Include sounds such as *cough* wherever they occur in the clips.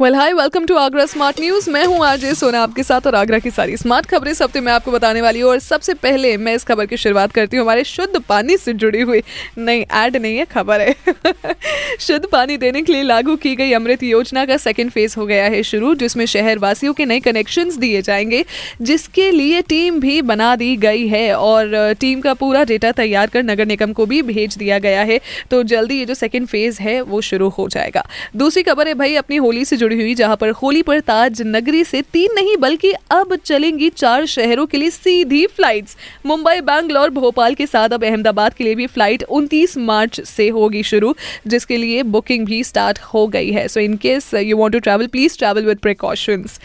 well hi welcome to Agra smart news मैं हूँ RJ सोना आपके साथ और आगरा की सारी स्मार्ट खबरें इस हफ़्ते मैं आपको बताने वाली हूँ। और सबसे पहले मैं इस खबर की शुरुआत करती हूँ। हमारे शुद्ध पानी से जुड़ी हुई नहीं ऐड नहीं है, खबर है। *laughs* शुद्ध पानी देने के लिए लागू की गई अमृत योजना का सेकेंड फ़ेज़ हो गया है शुरू, जिसमें शहर वासियों के नए कनेक्शन दिए जाएँगे, जिसके लिए टीम भी बना दी गई है। और टीम का पूरा डेटा तैयार कर नगर निगम को भी भेज दिया गया है। तो जल्दी ये जो सेकेंड फ़ेज़ है, वो शुरू हो जाएगा। दूसरी खबर है, भाई, अपनी होली से जुड़ी हुई, जहाँ पर होली पर ताज नगरी से तीन नहीं बल्कि अब चलेंगी चार शहरों के लिए सीधी फ्लाइट्स मुंबई, बैंगलोर, भोपाल के साथ अब अहमदाबाद के लिए भी फ़्लाइट 29 मार्च से होगी शुरू, जिसके लिए बुकिंग भी स्टार्ट हो गई है। So in case you want to travel please travel with precautions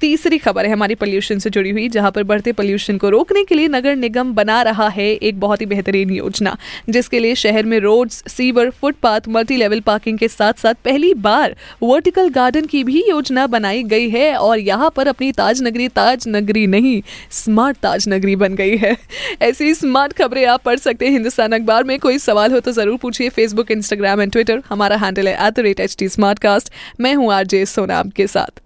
तीसरी खबर है हमारी पोल्यूशन से जुड़ी हुई, जहाँ पर बढ़ते पोल्यूशन को रोकने के लिए नगर निगम बना रहा है एक बहुत ही बेहतरीन योजना, जिसके लिए शहर में roads sewer footpath multi level parking के साथ साथ पहली बार वर्टिकल गार्डन की भी योजना बनाई गई है और यहाँ पर अपनी ताज नगरी ताज नगरी नहीं स्मार्ट ताज नगरी बन गई है। ऐसी स्मार्ट खबरें आप पढ़ सकते हैं हिंदुस्तान अखबार में। कोई सवाल हो तो ज़रूर पूछिए फेसबुक इंस्टाग्राम एंड ट्विटर हमारा हैंडल है at the rate H T मैं हूँ आरजे सोना आपके साथ।